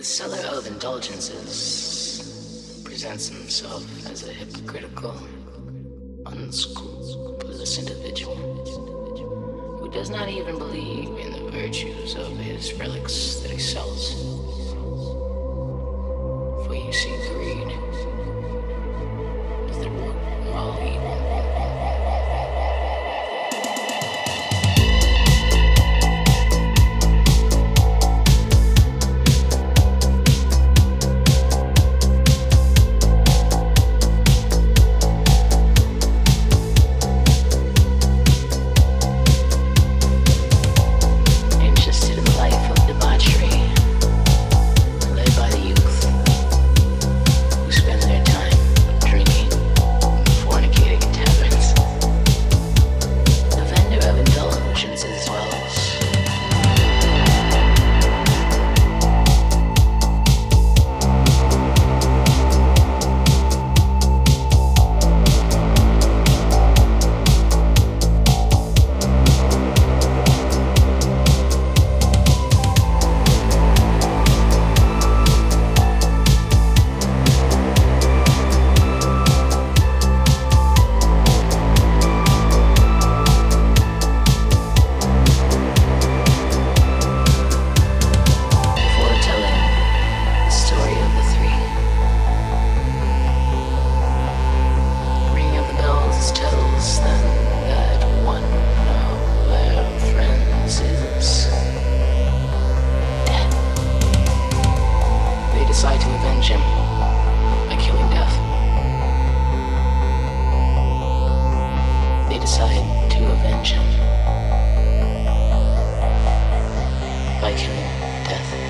The seller of indulgences presents himself as a hypocritical, unscrupulous individual who does not even believe in the virtues of his relics that he sells. decide to avenge him by killing death.